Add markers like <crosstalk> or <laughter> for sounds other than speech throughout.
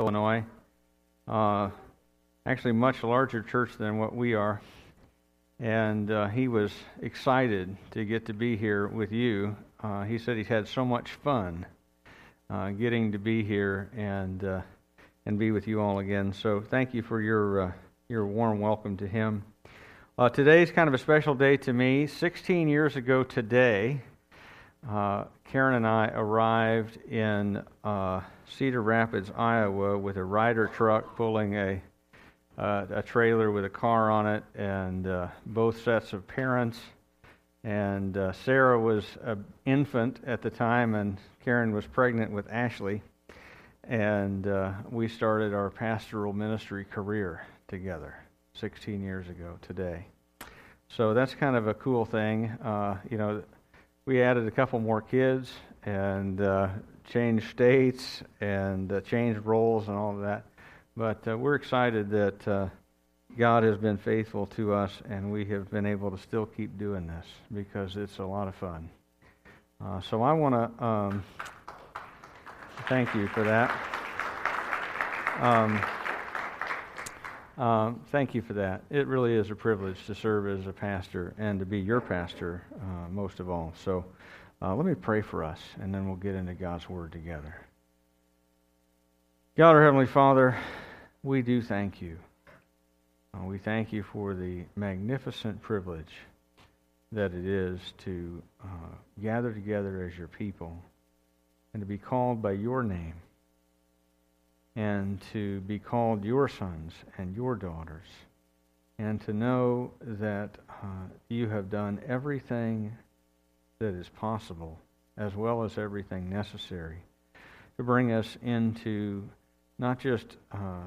Illinois. Uh, actually, much larger church than what we are. And uh, he was excited to get to be here with you. Uh, he said he's had so much fun uh, getting to be here and uh, and be with you all again. So thank you for your uh, your warm welcome to him. today is kind of a special day to me. 16 years ago today, Karen and I arrived in Cedar Rapids, Iowa, with a Ryder truck pulling a uh, a trailer with a car on it, and uh, both sets of parents. And uh, Sarah was an infant at the time, and Karen was pregnant with Ashley. And uh, we started our pastoral ministry career together 16 years ago today. So that's kind of a cool thing. Uh, you know, we added a couple more kids and uh, changed states and changed roles and all of that. But uh, we're excited that uh, God has been faithful to us and we have been able to still keep doing this because it's a lot of fun. Uh, so I want to um, thank you for that. Um, um, thank you for that. It really is a privilege to serve as a pastor and to be your pastor uh, most of all. So uh, let me pray for us and then we'll get into God's Word together. God, our Heavenly Father, we do thank you. Uh, we thank you for the magnificent privilege that it is to uh, gather together as your people and to be called by your name and to be called your sons and your daughters and to know that uh, you have done everything that is possible as well as everything necessary to bring us into not just uh,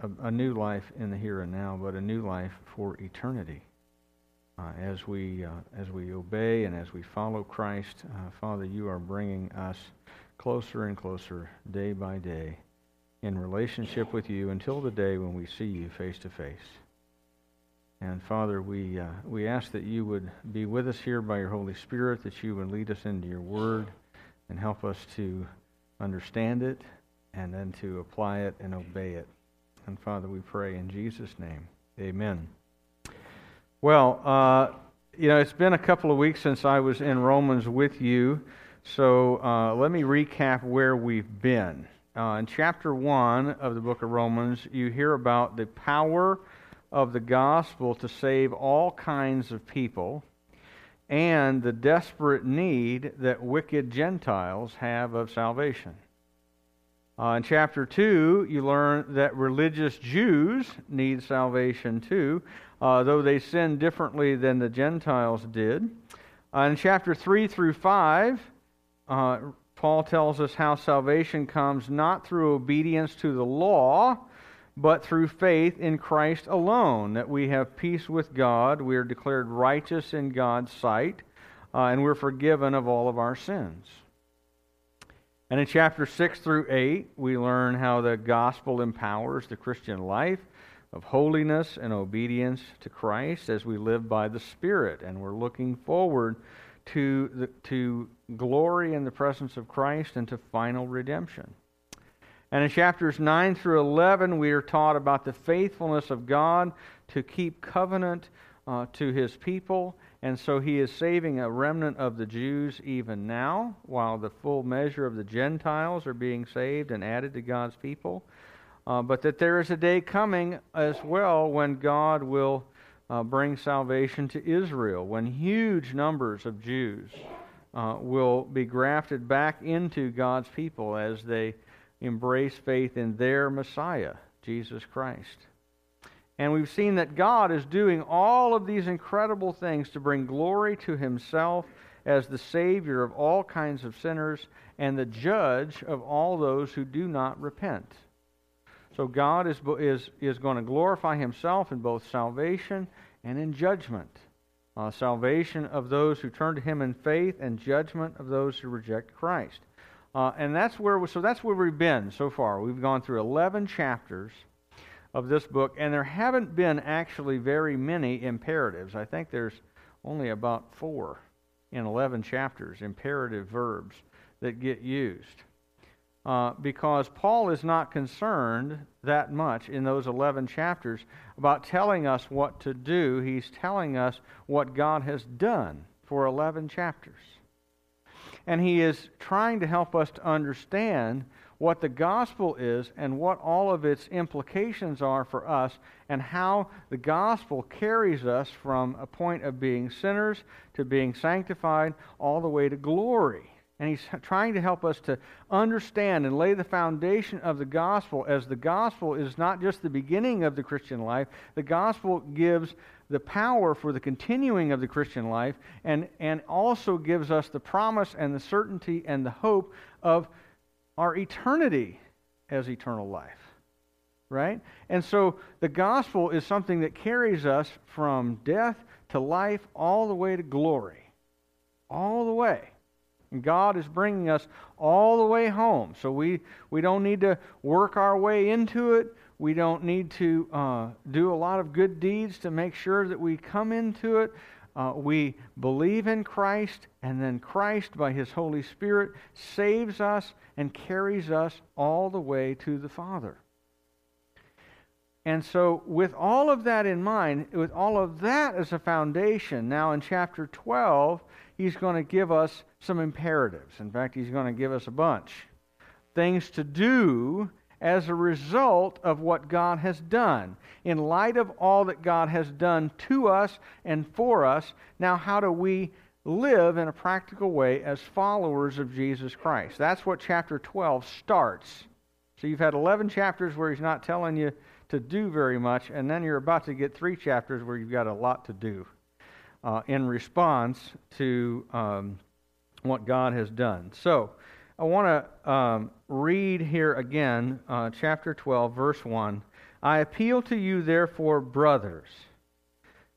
a, a, new life in the here and now, but a new life for eternity. Uh, as we uh, as we obey and as we follow Christ, uh, Father, you are bringing us closer and closer day by day in relationship with you until the day when we see you face to face. And Father, we uh, we ask that you would be with us here by your Holy Spirit, that you would lead us into your Word and help us to understand it and then to apply it and obey it. And Father, we pray in Jesus' name. Amen. Well, uh, you know, it's been a couple of weeks since I was in Romans with you, so uh, let me recap where we've been. Uh, in chapter 1 of the book of Romans, you hear about the power of the gospel to save all kinds of people and the desperate need that wicked Gentiles have of salvation. Uh, in chapter 2, you learn that religious Jews need salvation too, uh, though they sin differently than the Gentiles did. Uh, in chapter 3 through 5, uh, Paul tells us how salvation comes not through obedience to the law, but through faith in Christ alone, that we have peace with God, we are declared righteous in God's sight, uh, and we're forgiven of all of our sins. And in chapter 6 through 8, we learn how the gospel empowers the Christian life of holiness and obedience to Christ as we live by the Spirit. And we're looking forward to, the, to glory in the presence of Christ and to final redemption. And in chapters 9 through 11, we are taught about the faithfulness of God to keep covenant uh, to his people and so he is saving a remnant of the Jews even now, while the full measure of the Gentiles are being saved and added to God's people. Uh, but that there is a day coming as well when God will uh, bring salvation to Israel, when huge numbers of Jews uh, will be grafted back into God's people as they embrace faith in their Messiah, Jesus Christ. And we've seen that God is doing all of these incredible things to bring glory to himself as the Savior of all kinds of sinners and the judge of all those who do not repent. So God is, is, is going to glorify himself in both salvation and in judgment. Uh, salvation of those who turn to him in faith and judgment of those who reject Christ. Uh, and that's where so that's where we've been so far. We've gone through 11 chapters of this book, and there haven't been actually very many imperatives. I think there's only about four in 11 chapters, imperative verbs that get used. uh, because Paul is not concerned that much in those 11 chapters about telling us what to do. He's telling us what God has done for 11 chapters. And he is trying to help us to understand what the gospel is and what all of its implications are for us and how the gospel carries us from a point of being sinners to being sanctified all the way to glory. And he's trying to help us to understand and lay the foundation of the gospel as the gospel is not just the beginning of the Christian life, the gospel gives the power for the continuing of the Christian life and, and also gives us the promise and the certainty and the hope of our eternity as eternal life. Right? And so the gospel is something that carries us from death to life all the way to glory. All the way. And God is bringing us all the way home. So we, we don't need to work our way into it. We don't need to uh, do a lot of good deeds to make sure that we come into it. Uh, we believe in Christ, and then Christ, by His Holy Spirit, saves us and carries us all the way to the Father. And so, with all of that in mind, with all of that as a foundation, now in chapter 12, he's going to give us some imperatives. In fact, he's going to give us a bunch. Things to do as a result of what God has done. In light of all that God has done to us and for us, now how do we live in a practical way as followers of Jesus Christ? That's what chapter 12 starts. So you've had 11 chapters where he's not telling you to do very much, and then you're about to get three chapters where you've got a lot to do uh, in response to um, what God has done. So, I want to um, read here again, uh, chapter 12, verse 1. I appeal to you, therefore, brothers,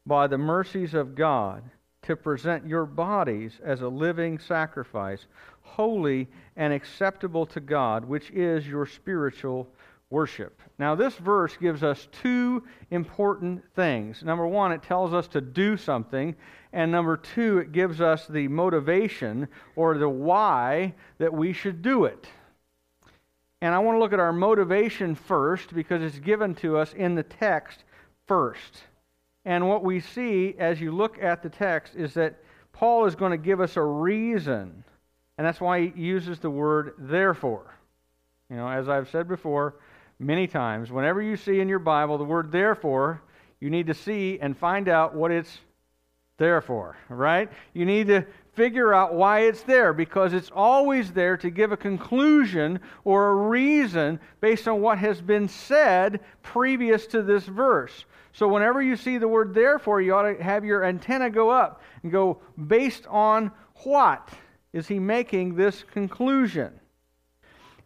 by the mercies of God, to present your bodies as a living sacrifice, holy and acceptable to God, which is your spiritual worship. Now, this verse gives us two important things. Number one, it tells us to do something. And number two, it gives us the motivation or the why that we should do it. And I want to look at our motivation first because it's given to us in the text first. And what we see as you look at the text is that Paul is going to give us a reason. And that's why he uses the word therefore. You know, as I've said before, many times. Whenever you see in your Bible the word therefore, you need to see and find out what it's there for, right? You need to figure out why it's there because it's always there to give a conclusion or a reason based on what has been said previous to this verse. So whenever you see the word therefore, you ought to have your antenna go up and go, based on what is he making this conclusion?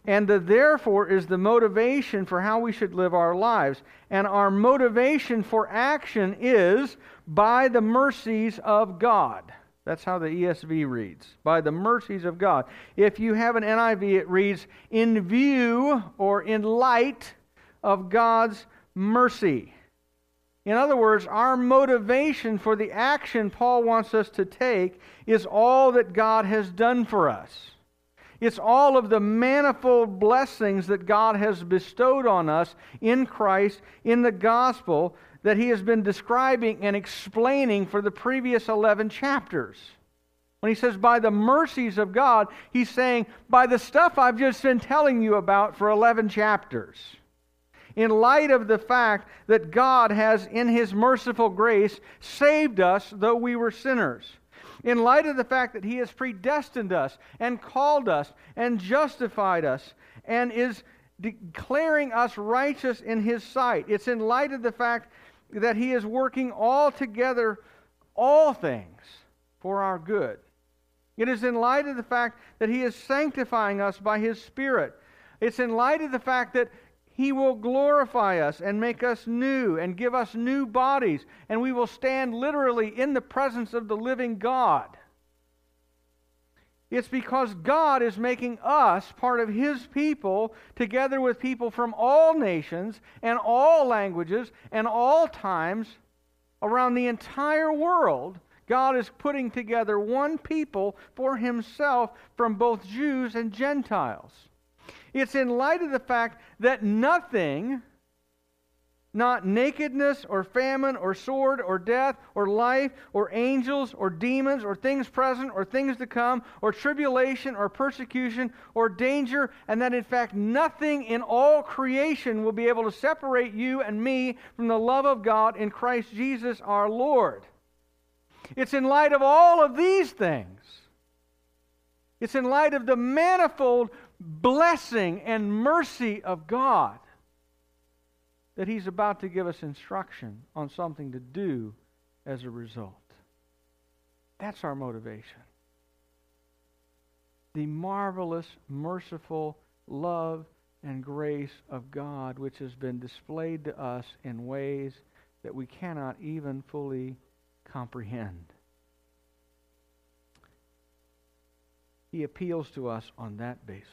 And the therefore is the motivation for how we should live our lives. And our motivation for action is by the mercies of God. That's how the ESV reads. By the mercies of God. If you have an NIV, it reads, in view or in light of God's mercy. In other words, our motivation for the action Paul wants us to take is all that God has done for us. It's all of the manifold blessings that God has bestowed on us in Christ, in the gospel, that He has been describing and explaining for the previous 11 chapters. When He says, by the mercies of God, He's saying, by the stuff I've just been telling you about for 11 chapters. In light of the fact that God has, in His merciful grace, saved us though we were sinners in light of the fact that He has predestined us and called us and justified us and is declaring us righteous in His sight. It's in light of the fact that He is working all together, all things, for our good. It is in light of the fact that He is sanctifying us by His Spirit. It's in light of the fact that he will glorify us and make us new and give us new bodies, and we will stand literally in the presence of the living God. It's because God is making us part of His people, together with people from all nations and all languages and all times around the entire world. God is putting together one people for Himself from both Jews and Gentiles. It's in light of the fact that nothing, not nakedness or famine or sword or death or life or angels or demons or things present or things to come or tribulation or persecution or danger, and that in fact nothing in all creation will be able to separate you and me from the love of God in Christ Jesus our Lord. It's in light of all of these things. It's in light of the manifold blessing and mercy of God that He's about to give us instruction on something to do as a result. That's our motivation. The marvelous, merciful love and grace of God, which has been displayed to us in ways that we cannot even fully comprehend. He appeals to us on that basis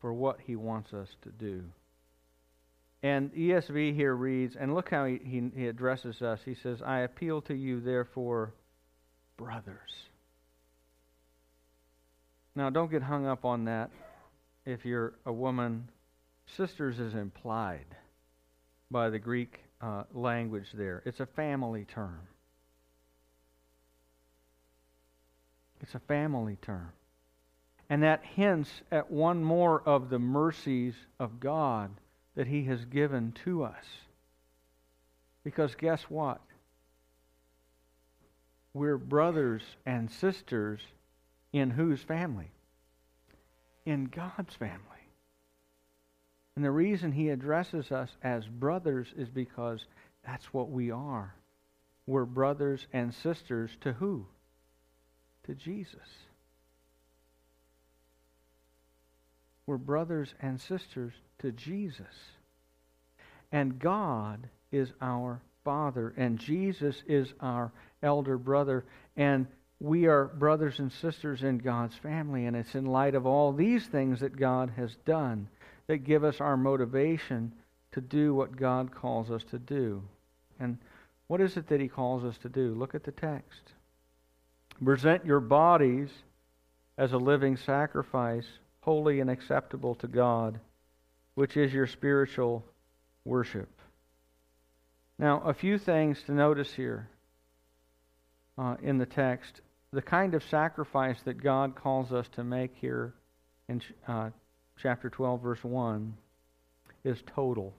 for what he wants us to do. And ESV here reads, and look how he, he, he, addresses us. He says, I appeal to you, therefore, brothers. Now, don't get hung up on that if you're a woman. Sisters is implied by the Greek uh, language there, it's a family term. It's a family term. And that hints at one more of the mercies of God that He has given to us. Because guess what? We're brothers and sisters in whose family? In God's family. And the reason He addresses us as brothers is because that's what we are. We're brothers and sisters to who? To Jesus. We're brothers and sisters to Jesus. And God is our Father, and Jesus is our elder brother, and we are brothers and sisters in God's family. And it's in light of all these things that God has done that give us our motivation to do what God calls us to do. And what is it that He calls us to do? Look at the text. Present your bodies as a living sacrifice holy and acceptable to God, which is your spiritual worship. Now, a few things to notice here uh, in the text. The kind of sacrifice that God calls us to make here in uh, chapter 12, verse 1, is total.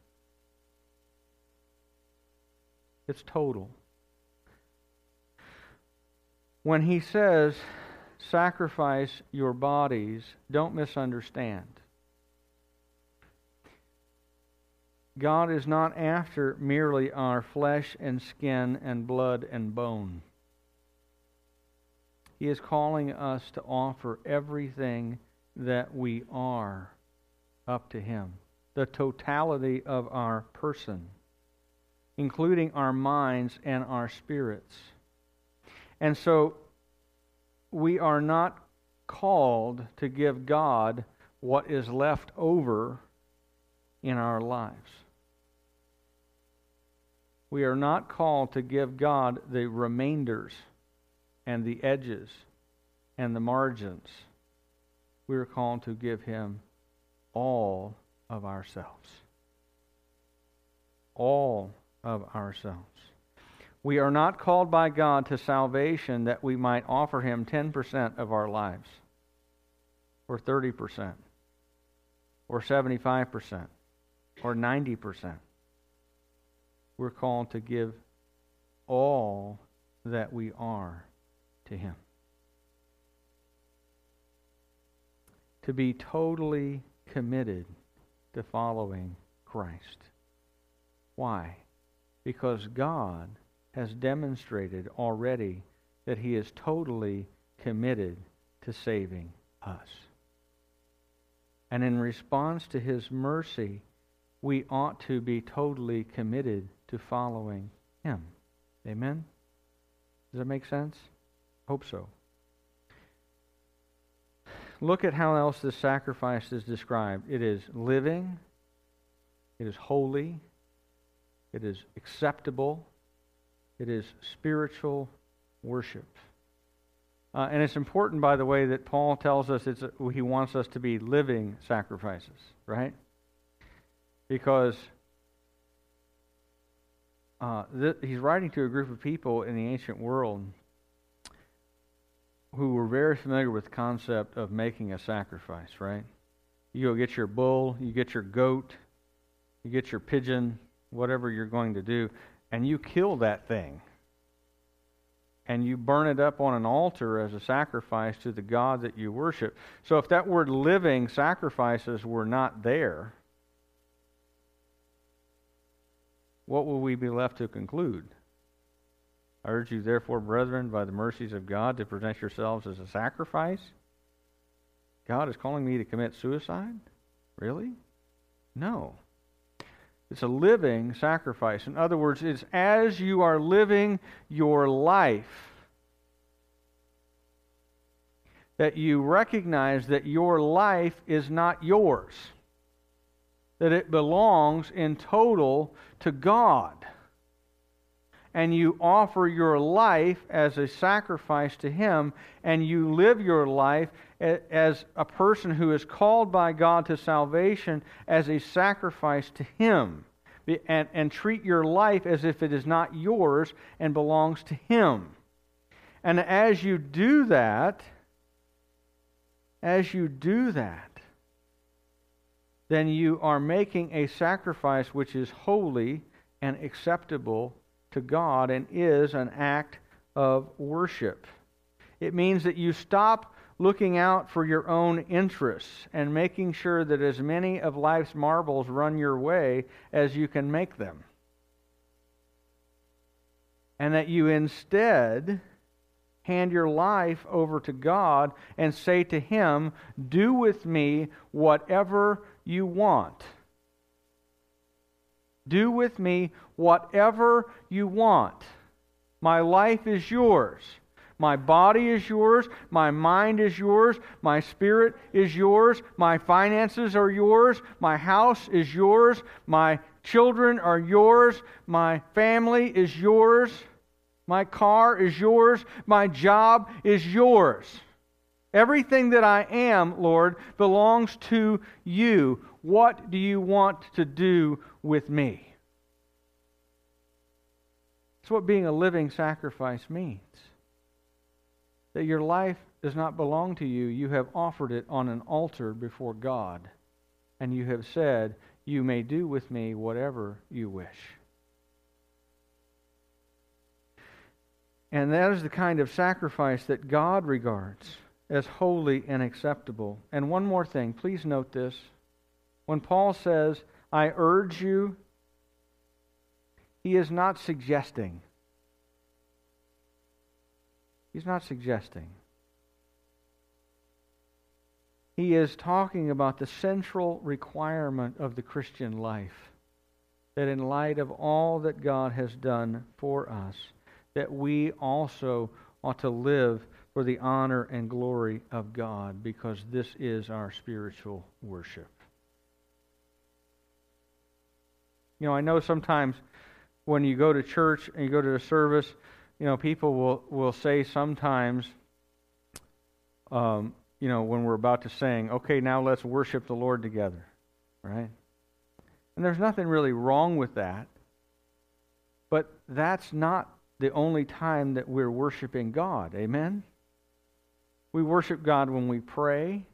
It's total. When he says sacrifice your bodies, don't misunderstand. God is not after merely our flesh and skin and blood and bone. He is calling us to offer everything that we are up to Him, the totality of our person, including our minds and our spirits. And so we are not called to give God what is left over in our lives. We are not called to give God the remainders and the edges and the margins. We are called to give Him all of ourselves. All of ourselves. We are not called by God to salvation that we might offer Him 10% of our lives, or 30%, or 75%, or 90%. We're called to give all that we are to Him. To be totally committed to following Christ. Why? Because God has demonstrated already that he is totally committed to saving us. And in response to his mercy, we ought to be totally committed to following him. Amen? Does that make sense? Hope so. Look at how else this sacrifice is described. It is living, it is holy, it is acceptable, it is spiritual worship. Uh, and it's important, by the way, that Paul tells us it's, he wants us to be living sacrifices, right? Because uh, th- he's writing to a group of people in the ancient world who were very familiar with the concept of making a sacrifice, right? You go get your bull, you get your goat, you get your pigeon, whatever you're going to do, and you kill that thing and you burn it up on an altar as a sacrifice to the God that you worship. So if that word living sacrifices were not there, what will we be left to conclude? I urge you, therefore, brethren, by the mercies of God, to present yourselves as a sacrifice. God is calling me to commit suicide? Really? No. It's a living sacrifice. In other words, it's as you are living your life that you recognize that your life is not yours, that it belongs in total to God. And you offer your life as a sacrifice to Him, and you live your life as a person who is called by God to salvation as a sacrifice to Him. And, and treat your life as if it is not yours and belongs to Him. And as you do that, as you do that, then you are making a sacrifice which is holy and acceptable to God and is an act of worship. It means that you stop looking out for your own interests and making sure that as many of life's marbles run your way as you can make them. And that you instead hand your life over to God and say to Him, Do with me whatever you want. Do with me whatever you want. My life is yours. My body is yours. My mind is yours. My spirit is yours. My finances are yours. My house is yours. My children are yours. My family is yours. My car is yours. My job is yours. Everything that I am, Lord, belongs to you. What do you want to do with me? That's what being a living sacrifice means that your life does not belong to you. You have offered it on an altar before God, and you have said, You may do with me whatever you wish. And that is the kind of sacrifice that God regards as holy and acceptable. And one more thing, please note this. When Paul says, I urge you, he is not suggesting He's not suggesting. He is talking about the central requirement of the Christian life. That in light of all that God has done for us, that we also ought to live for the honor and glory of God because this is our spiritual worship. You know, I know sometimes when you go to church and you go to a service, you know, people will, will say sometimes, um, you know, when we're about to sing, okay, now let's worship the Lord together, right? And there's nothing really wrong with that. But that's not the only time that we're worshiping God. Amen? We worship God when we pray.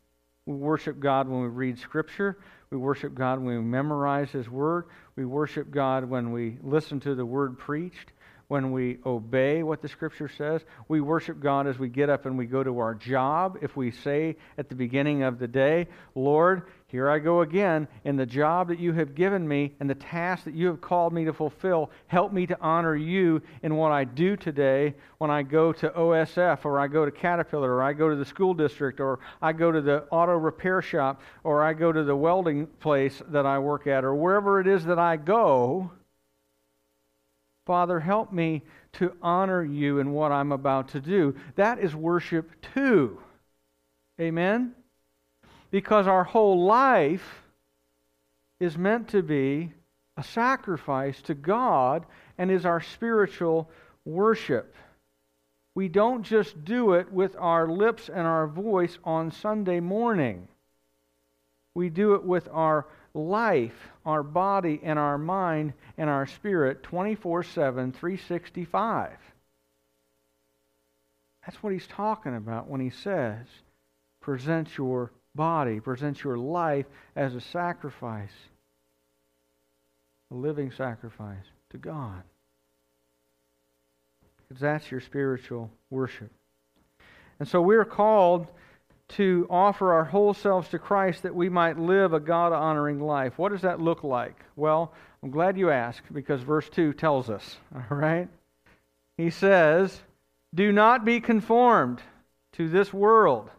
We worship God when we read Scripture. We worship God when we memorize His Word. We worship God when we listen to the Word preached when we obey what the Scripture says. We worship God as we get up and we go to our job. If we say at the beginning of the day, Lord, here I go again in the job that you have given me and the task that you have called me to fulfill. Help me to honor you in what I do today when I go to OSF or I go to Caterpillar or I go to the school district or I go to the auto repair shop or I go to the welding place that I work at or wherever it is that I go. Father, help me to honor you in what I'm about to do. That is worship too. Amen? Because our whole life is meant to be a sacrifice to God and is our spiritual worship. we don't just do it with our lips and our voice on Sunday morning. We do it with our life, our body, and our mind and our spirit 24 7, 365. That's what he's talking about when he says, present your body, present your life as a sacrifice, a living sacrifice to God. Because that's your spiritual worship. And so we're called to offer our whole selves to Christ that we might live a God honoring life. What does that look like? Well, I'm glad you asked because verse 2 tells us, <laughs> all right? He says, Do not be conformed to this world,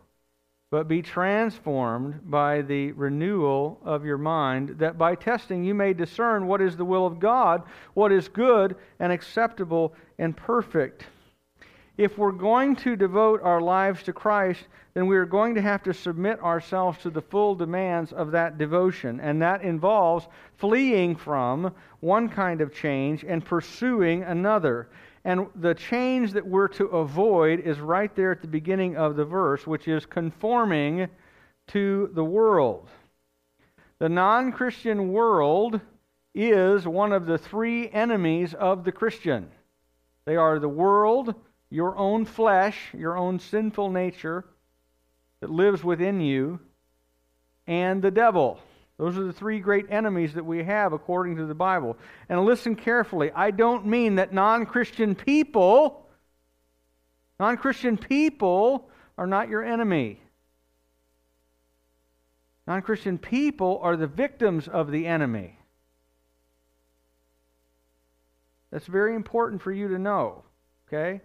but be transformed by the renewal of your mind, that by testing you may discern what is the will of God, what is good and acceptable and perfect. If we're going to devote our lives to Christ, then we are going to have to submit ourselves to the full demands of that devotion. And that involves fleeing from one kind of change and pursuing another. And the change that we're to avoid is right there at the beginning of the verse, which is conforming to the world. The non Christian world is one of the three enemies of the Christian. They are the world, your own flesh, your own sinful nature that lives within you, and the devil. Those are the three great enemies that we have according to the Bible. And listen carefully. I don't mean that non Christian people, non Christian people are not your enemy. Non Christian people are the victims of the enemy. That's very important for you to know. Okay?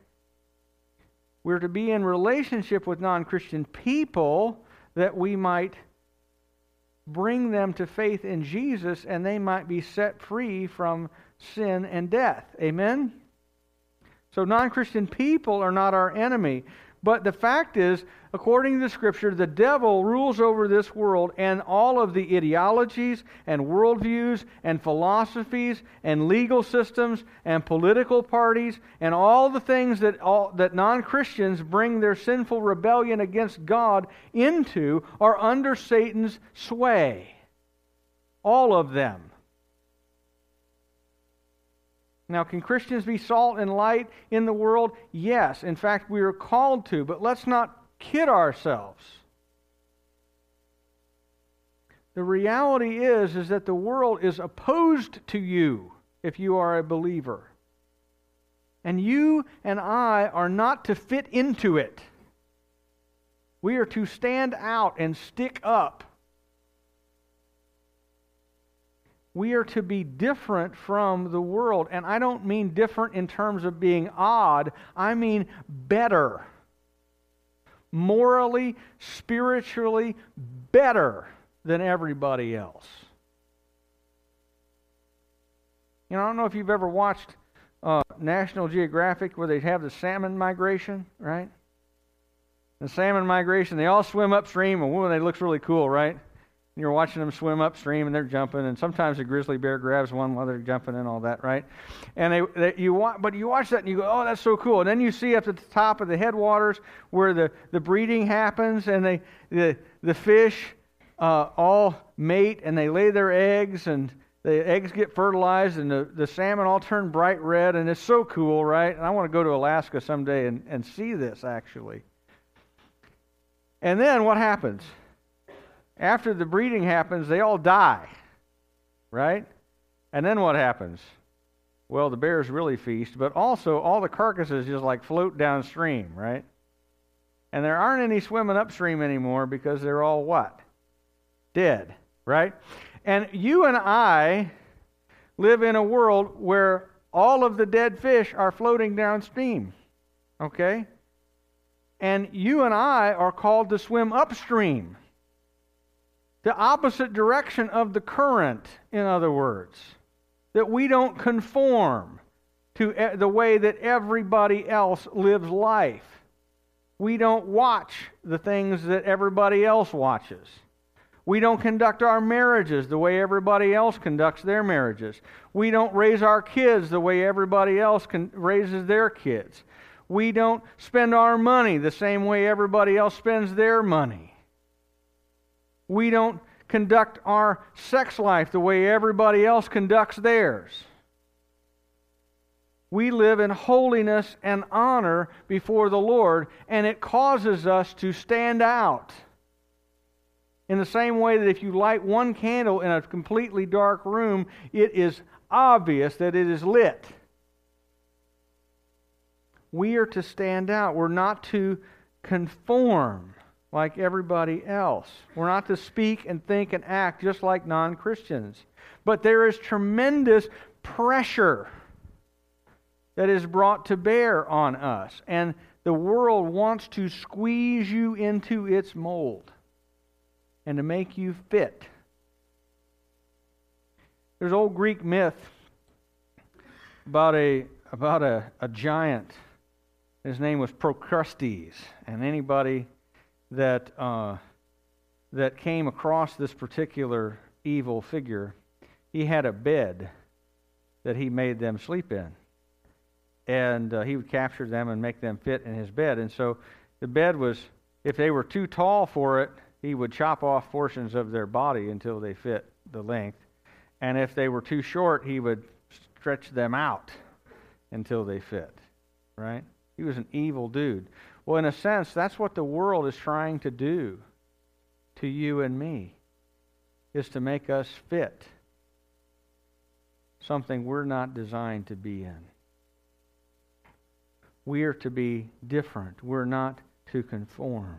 We're to be in relationship with non Christian people that we might bring them to faith in Jesus and they might be set free from sin and death. Amen? So, non Christian people are not our enemy. But the fact is, according to the scripture, the devil rules over this world, and all of the ideologies and worldviews and philosophies and legal systems and political parties and all the things that, all, that non Christians bring their sinful rebellion against God into are under Satan's sway. All of them. Now, can Christians be salt and light in the world? Yes. In fact, we are called to, but let's not kid ourselves. The reality is is that the world is opposed to you if you are a believer. And you and I are not to fit into it. We are to stand out and stick up we are to be different from the world. And I don't mean different in terms of being odd, I mean better. Morally, spiritually, better than everybody else. You know, I don't know if you've ever watched uh, National Geographic where they have the salmon migration, right? The salmon migration, they all swim upstream, and whoa, they looks really cool, right? And you're watching them swim upstream and they're jumping, and sometimes a grizzly bear grabs one while they're jumping and all that, right? And they, they you watch, but you watch that and you go, oh, that's so cool. And then you see up at the top of the headwaters where the, the breeding happens, and they the the fish uh, all mate and they lay their eggs, and the eggs get fertilized, and the, the salmon all turn bright red, and it's so cool, right? And I want to go to Alaska someday and, and see this actually. And then what happens? After the breeding happens, they all die, right? And then what happens? Well, the bears really feast, but also all the carcasses just like float downstream, right? And there aren't any swimming upstream anymore because they're all what? Dead, right? And you and I live in a world where all of the dead fish are floating downstream, okay? And you and I are called to swim upstream the opposite direction of the current, in other words. That we don't conform to the way that everybody else lives life. We don't watch the things that everybody else watches. We don't conduct our marriages the way everybody else conducts their marriages. We don't raise our kids the way everybody else raises their kids. We don't spend our money the same way everybody else spends their money. We don't conduct our sex life the way everybody else conducts theirs. We live in holiness and honor before the Lord, and it causes us to stand out. In the same way that if you light one candle in a completely dark room, it is obvious that it is lit. We are to stand out. We're not to conform like everybody else. We're not to speak and think and act just like non Christians. But there is tremendous pressure that is brought to bear on us. And the world wants to squeeze you into its mold and to make you fit. There's old Greek myth about a about a, a giant. His name was Procrustes, and anybody that uh, that came across this particular evil figure, he had a bed that he made them sleep in, and uh, he would capture them and make them fit in his bed. And so the bed was, if they were too tall for it, he would chop off portions of their body until they fit the length, and if they were too short, he would stretch them out until they fit. Right? He was an evil dude. Well, in a sense, that's what the world is trying to do to you and me, is to make us fit something we're not designed to be in. We are to be different. We're not to conform.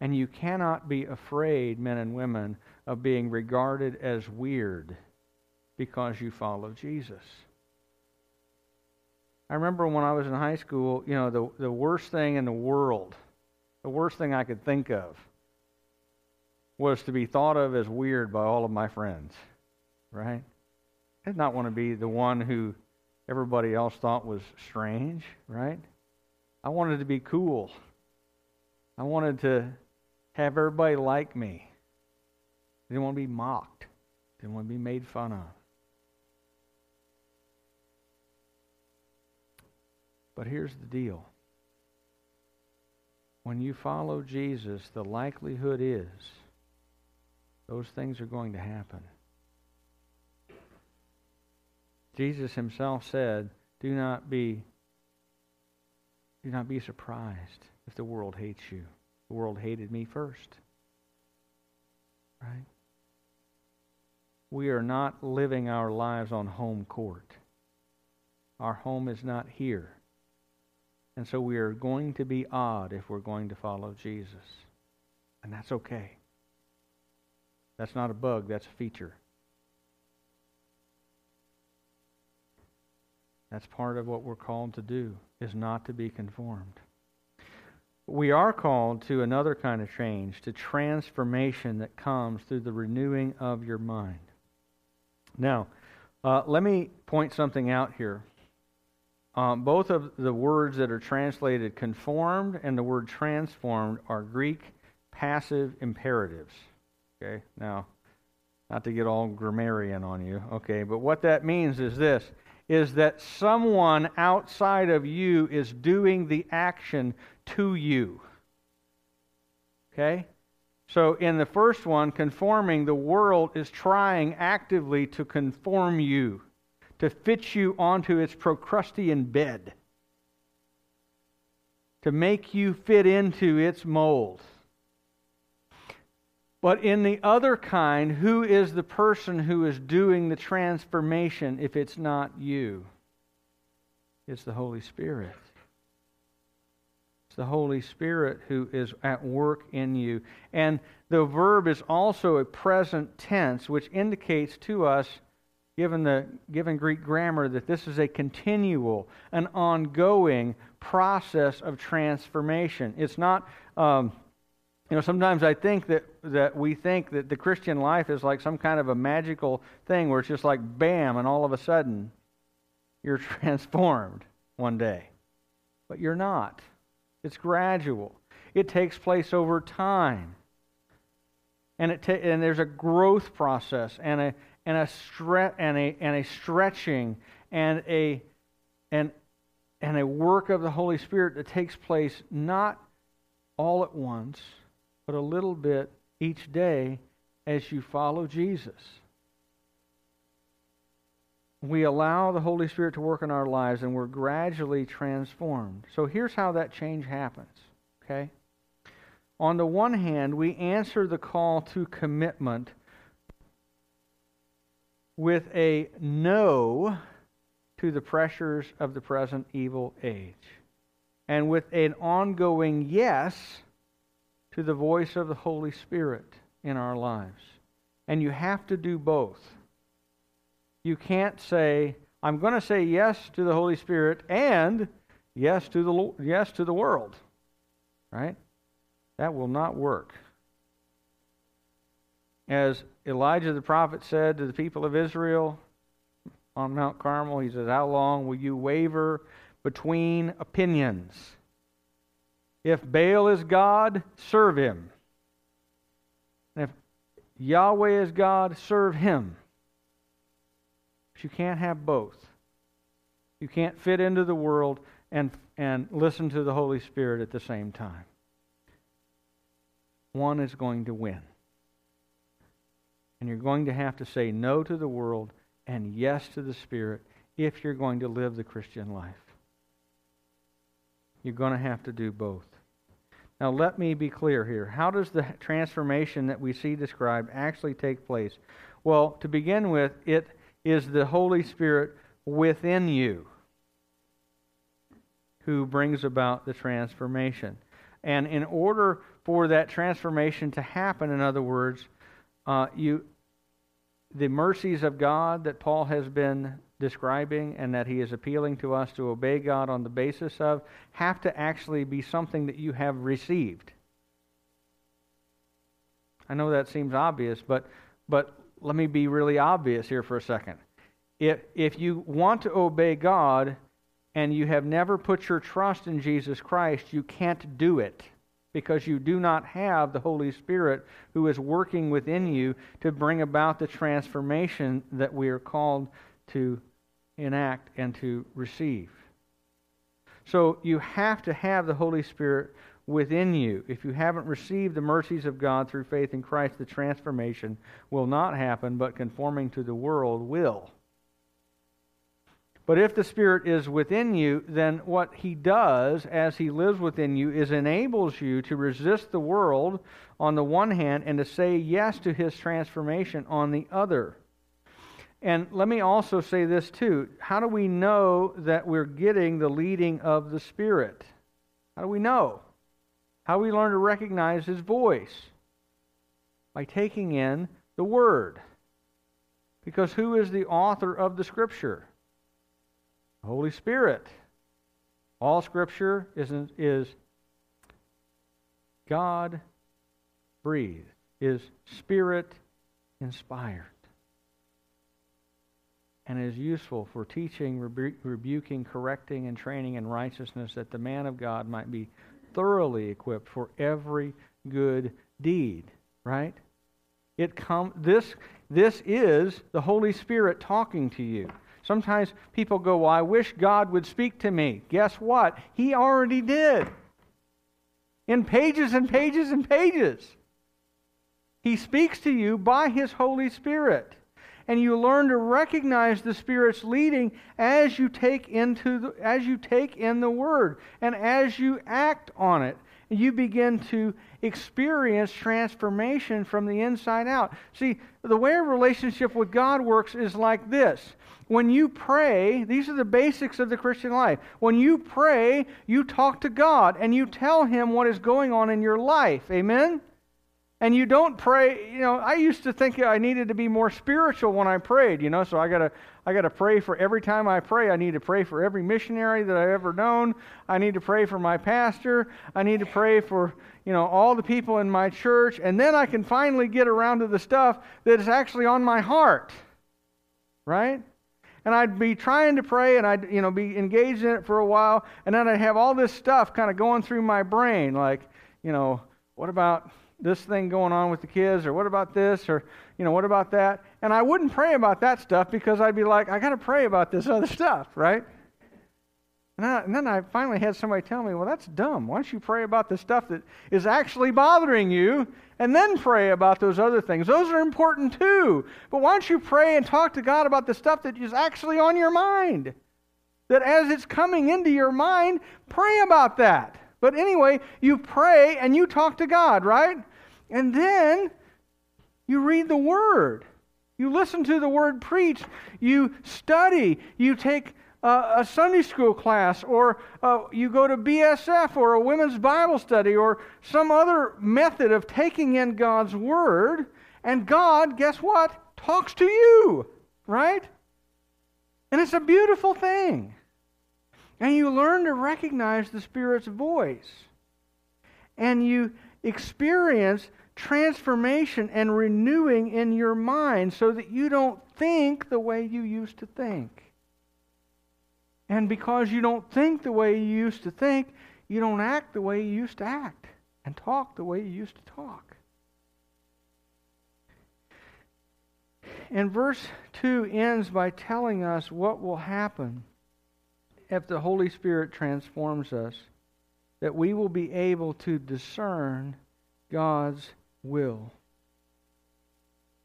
And you cannot be afraid, men and women, of being regarded as weird because you follow Jesus. I remember when I was in high school, you know, the, the worst thing in the world, the worst thing I could think of was to be thought of as weird by all of my friends, right? I did not want to be the one who everybody else thought was strange, right? I wanted to be cool. I wanted to have everybody like me. I didn't want to be mocked. I didn't want to be made fun of. But here's the deal when you follow Jesus, the likelihood is those things are going to happen. Jesus himself said, "Do not be do not be surprised if the world hates you. The world hated me first." Right? We are not living our lives on home court. Our home is not here. And so we are going to be odd if we're going to follow Jesus. And that's okay. That's not a bug, that's a feature. That's part of what we're called to do, is not to be conformed. We are called to another kind of change, to transformation that comes through the renewing of your mind. Now, uh, let me point something out here. Um, both of the words that are translated conformed and the word transformed are Greek passive imperatives. Okay, now, not to get all grammarian on you, okay, but what that means is this is that someone outside of you is doing the action to you. Okay? So in the first one, conforming, the world is trying actively to conform you to fit you onto its Procrustean bed, to make you fit into its mold. But in the other kind, who is the person who is doing the transformation if it's not you? It's the Holy Spirit. It's the Holy Spirit who is at work in you. And the verb is also a present tense, which indicates to us given the given Greek grammar that this is a continual, an ongoing process of transformation. It's not. Um, you know, sometimes I think that, that we think that the Christian life is like some kind of a magical thing where it's just like bam, and all of a sudden you're <laughs> transformed one day. But you're not. It's gradual, it takes place over time. And, it ta- and there's a growth process and a, and a, stre- and a, and a stretching and a, and, and a work of the Holy Spirit that takes place not all at once, but a little bit each day as you follow Jesus. We allow the Holy Spirit to work in our lives and we're gradually transformed. So here's how that change happens, okay? On the one hand, we answer the call to commitment with a no to the pressures of the present evil age, and with an ongoing yes to the voice of the Holy Spirit in our lives. And you have to do both. You can't say, I'm going to say yes to the Holy Spirit and yes to the yes to the world. Right? That will not work. As Elijah the prophet said to the people of Israel on Mount Carmel, he says, How long will you waver between opinions? If Baal is God, serve him. And if Yahweh is God, serve him. But you can't have both. You can't fit into the world and, and listen to the Holy Spirit at the same time. One is going to win. And you're going to have to say no to the world and yes to the Spirit if you're going to live the Christian life. You're going to have to do both. Now, let me be clear here. How does the transformation that we see described actually take place? Well, to begin with, it is the Holy Spirit within you who brings about the transformation. And in order for that transformation to happen, in other words, uh, you, the mercies of God that Paul has been describing and that he is appealing to us to obey God on the basis of have to actually be something that you have received. I know that seems obvious, but but let me be really obvious here for a second. If if you want to obey God and you have never put your trust in Jesus Christ, you can't do it because you do not have the Holy Spirit who is working within you to bring about the transformation that we are called to enact and to receive. So you have to have the Holy Spirit within you. If you haven't received the mercies of God through faith in Christ, the transformation will not happen, but conforming to the world will. But if the Spirit is within you, then what He does as He lives within you is enables you to resist the world on the one hand and to say yes to His transformation on the other. And let me also say this too. How do we know that we're getting the leading of the Spirit? How do we know? How do we learn to recognize His voice? By taking in the Word. Because who is the author of the Scripture? Holy Spirit. All Scripture is, is God breathed, is Spirit inspired and is useful for teaching, rebu- rebuking, correcting, and training in righteousness, that the man of God might be thoroughly equipped for every good deed. Right? It come this this is the Holy Spirit talking to you. Sometimes people go, "Well, I wish God would speak to me." Guess what? He already did. In pages and pages and pages. He speaks to you by his Holy Spirit and you learn to recognize the Spirit's leading as you take into the, as you take in the Word and as you act on it. You begin to experience transformation from the inside out. See, the way a relationship with God works is like this. When you pray, these are the basics of the Christian life. When you pray, you talk to God and you tell Him what is going on in your life. Amen? And you don't pray you know i used to think i needed to be more spiritual when i prayed you know so i got to i got to pray for every time i pray i need to pray for every missionary that i've ever known. I need to pray for my pastor. I need to pray for you know all the people in my church. And then i can finally get around to the stuff that is actually on my heart right? And I'd be trying to pray and I'd you know be engaged in it for a while. And then I'd have all this stuff kind of going through my brain like you know what about this thing going on with the kids, or what about this, or, you know, what about that? And I wouldn't pray about that stuff because I'd be like, I got to pray about this other stuff, right? And, I, and then I finally had somebody tell me, well, that's dumb. Why don't you pray about the stuff that is actually bothering you and then pray about those other things? Those are important too. But why don't you pray and talk to God about the stuff that is actually on your mind? That as it's coming into your mind, pray about that. But anyway, you pray and you talk to God, right? And then you read the Word. You listen to the Word preached. You study. You take a Sunday school class, or uh, you go to BSF, or a women's Bible study, or some other method of taking in God's Word. And God, guess what? Talks to you, right? And it's a beautiful thing. And you learn to recognize the Spirit's voice. And you experience transformation and renewing in your mind so that you don't think the way you used to think. And because you don't think the way you used to think, you don't act the way you used to act and talk the way you used to talk. And verse 2 ends by telling us what will happen if the Holy Spirit transforms us, that we will be able to discern God's will.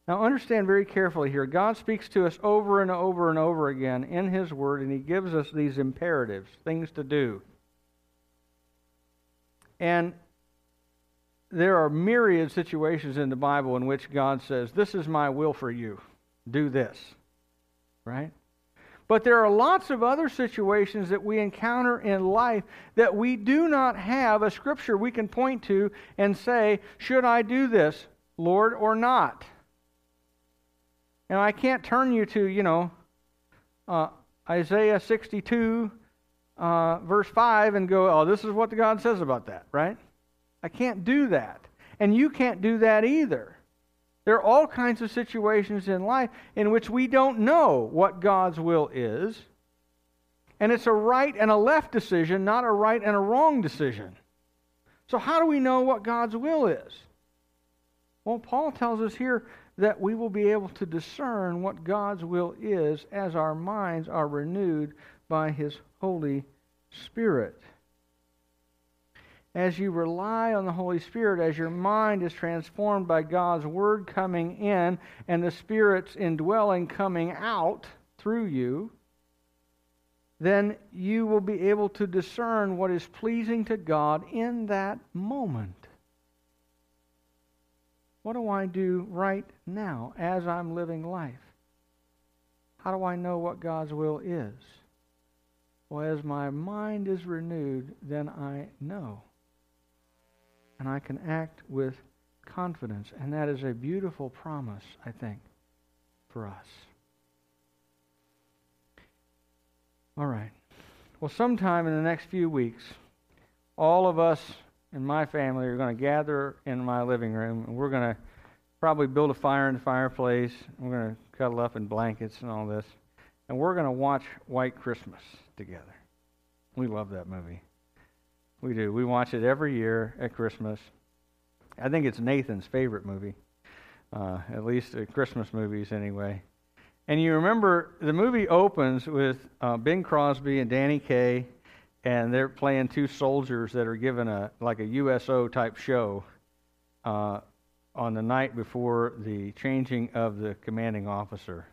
Now, understand very carefully here. God speaks to us over and over and over again in His Word, and He gives us these imperatives, things to do. And there are myriad situations in the Bible in which God says, This is my will for you. Do this. Right? But there are lots of other situations that we encounter in life that we do not have a scripture we can point to and say, Should I do this, Lord, or not? And I can't turn you to, you know, uh, Isaiah 62, uh, verse 5, and go, Oh, this is what God says about that, right? I can't do that. And you can't do that either. There are all kinds of situations in life in which we don't know what God's will is. And it's a right and a left decision, not a right and a wrong decision. So, how do we know what God's will is? Well, Paul tells us here that we will be able to discern what God's will is as our minds are renewed by His Holy Spirit as you rely on the Holy Spirit, as your mind is transformed by God's Word coming in and the Spirit's indwelling coming out through you, then you will be able to discern what is pleasing to God in that moment. What do I do right now as I'm living life? How do I know what God's will is? Well, as my mind is renewed, then I know and I can act with confidence. And that is a beautiful promise, I think, for us. All right. Well, sometime in the next few weeks, all of us in my family are going to gather in my living room, and we're going to probably build a fire in the fireplace. We're going to cuddle up in blankets and all this. And we're going to watch White Christmas together. We love that movie. We do. We watch it every year at Christmas. I think it's Nathan's favorite movie, uh, at least uh, Christmas movies anyway. And you remember the movie opens with uh, Bing Crosby and Danny Kaye, and they're playing two soldiers that are given a like a USO type show uh, on the night before the changing of the commanding officer.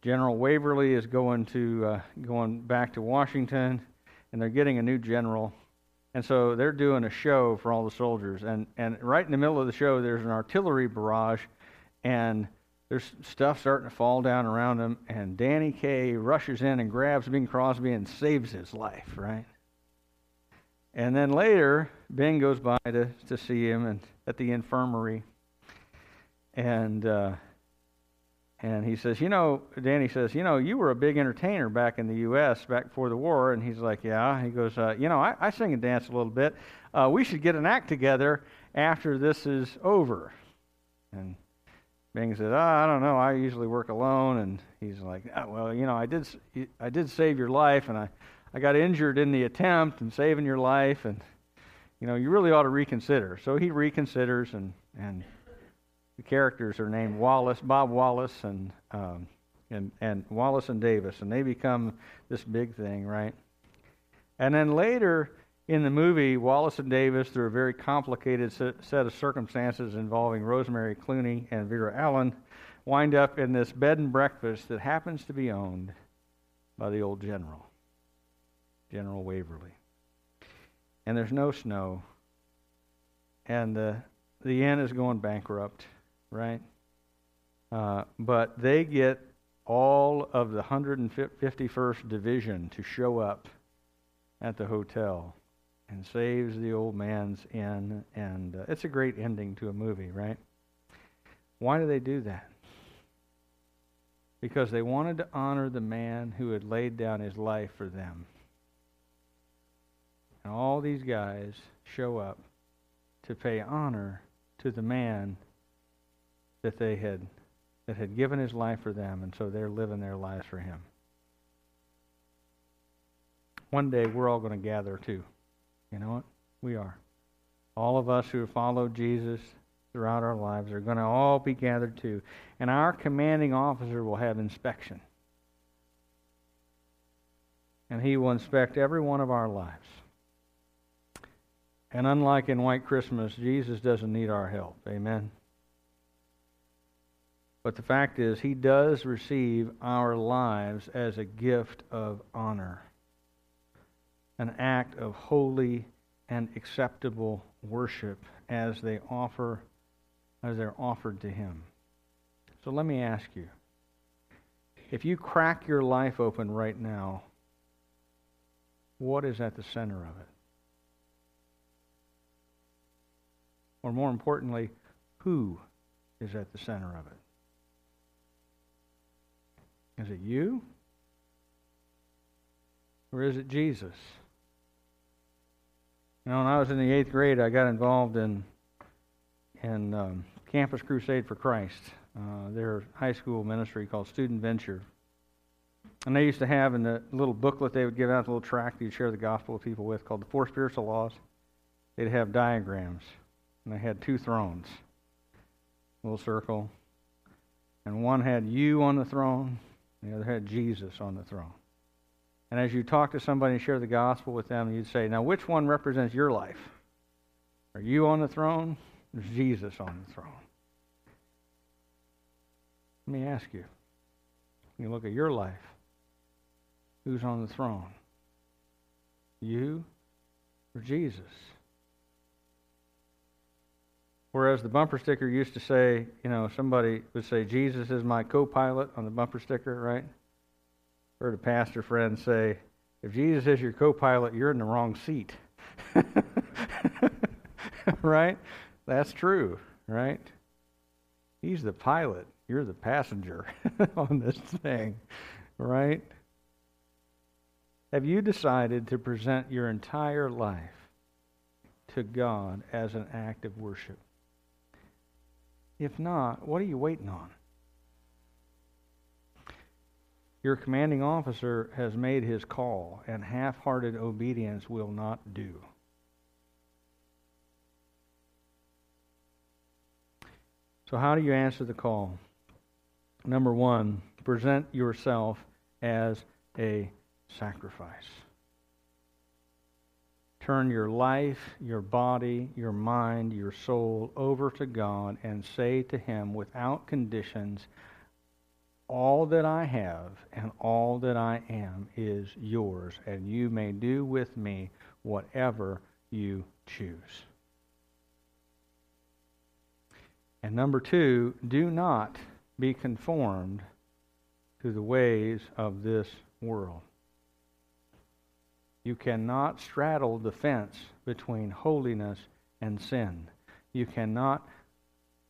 General Waverly is going to uh, going back to Washington, and they're getting a new general and so they're doing a show for all the soldiers. And, and right in the middle of the show, there's an artillery barrage, and there's stuff starting to fall down around them. And Danny Kaye rushes in and grabs Bing Crosby and saves his life, right? And then later, Bing goes by to, to see him and, at the infirmary. And uh, and he says, You know, Danny says, You know, you were a big entertainer back in the U.S., back before the war. And he's like, Yeah. He goes, uh, You know, I, I, sing and dance a little bit. Uh, we should get an act together after this is over. And Bing said, oh, I don't know. I usually work alone. And he's like, oh, Well, you know, I did, I did save your life, and I, I got injured in the attempt and saving your life. And, you know, you really ought to reconsider. So he reconsiders and, and the characters are named Wallace, Bob Wallace, and um, and and Wallace and Davis, and they become this big thing, right? And then later in the movie, Wallace and Davis, through a very complicated set of circumstances involving Rosemary Clooney and Vera-Ellen, wind up in this bed and breakfast that happens to be owned by the old general, General Waverly. And there's no snow, and the, the inn is going bankrupt, right? Uh, but they get all of the 151st Division to show up at the hotel and saves the old man's inn. And uh, it's a great ending to a movie, right? Why do they do that? Because they wanted to honor the man who had laid down his life for them. And all these guys show up to pay honor to the man that they had that had given his life for them, and so they're living their lives for him. One day we're all going to gather too. You know what? We are. All of us who have followed Jesus throughout our lives are going to all be gathered too. And our commanding officer will have inspection. And he will inspect every one of our lives. And unlike in White Christmas, Jesus doesn't need our help. Amen. But the fact is, he does receive our lives as a gift of honor, an act of holy and acceptable worship as they offer as they're offered to him. So let me ask you, if you crack your life open right now, what is at the center of it? Or more importantly, who is at the center of it? Is it you? Or is it Jesus? You know, when I was in the eighth grade, I got involved in in um, Campus Crusade for Christ, uh, their high school ministry called Student Venture. And they used to have in the little booklet they would give out, the little tract you'd share the gospel with people with, called the Four Spiritual Laws. They'd have diagrams, and they had two thrones, a little circle, and one had you on the throne, the other had Jesus on the throne. And as you talk to somebody and share the gospel with them, you'd say, Now, which one represents your life? Are you on the throne? Is Jesus on the throne? Let me ask you. You look at your life. Who's on the throne? You or Jesus? Whereas the bumper sticker used to say, you know, somebody would say, Jesus is my co pilot on the bumper sticker, right? Heard a pastor friend say, if Jesus is your co pilot, you're in the wrong seat. <laughs> right? That's true, right? He's the pilot, you're the passenger <laughs> on this thing, right? Have you decided to present your entire life to God as an act of worship? If not, what are you waiting on? Your commanding officer has made his call, and half hearted obedience will not do. So, how do you answer the call? Number one, present yourself as a sacrifice. Turn your life, your body, your mind, your soul over to God and say to Him without conditions, All that I have and all that I am is yours, and you may do with me whatever you choose. And number two, do not be conformed to the ways of this world. You cannot straddle the fence between holiness and sin. You cannot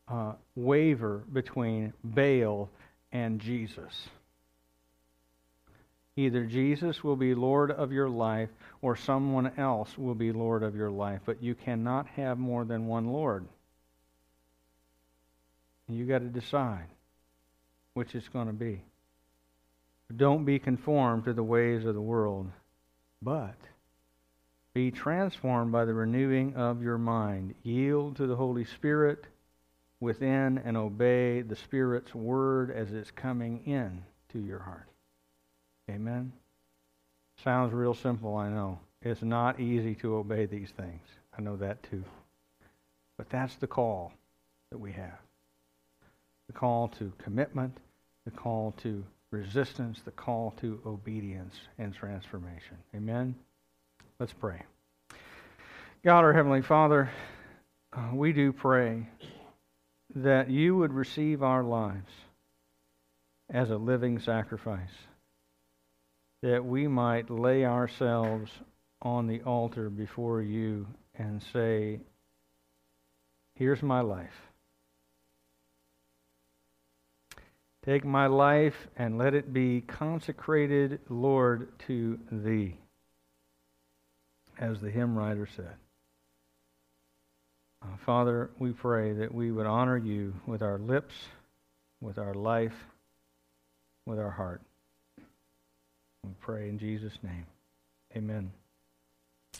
uh, waver between Baal and Jesus. Either Jesus will be Lord of your life or someone else will be Lord of your life, but you cannot have more than one Lord. You got to decide which it's going to be. Don't be conformed to the ways of the world but be transformed by the renewing of your mind. Yield to the Holy Spirit within and obey the Spirit's word as it's coming in to your heart. Amen. Sounds real simple, I know. It's not easy to obey these things. I know that too. But that's the call that we have the call to commitment, the call to resistance, the call to obedience and transformation. Amen? Let's pray. God, our Heavenly Father, uh, we do pray that you would receive our lives as a living sacrifice, that we might lay ourselves on the altar before you and say, Here's my life. Take my life and let it be consecrated, Lord, to thee, as the hymn writer said. Uh, Father, we pray that we would honor you with our lips, with our life, with our heart. We pray in Jesus' name. Amen.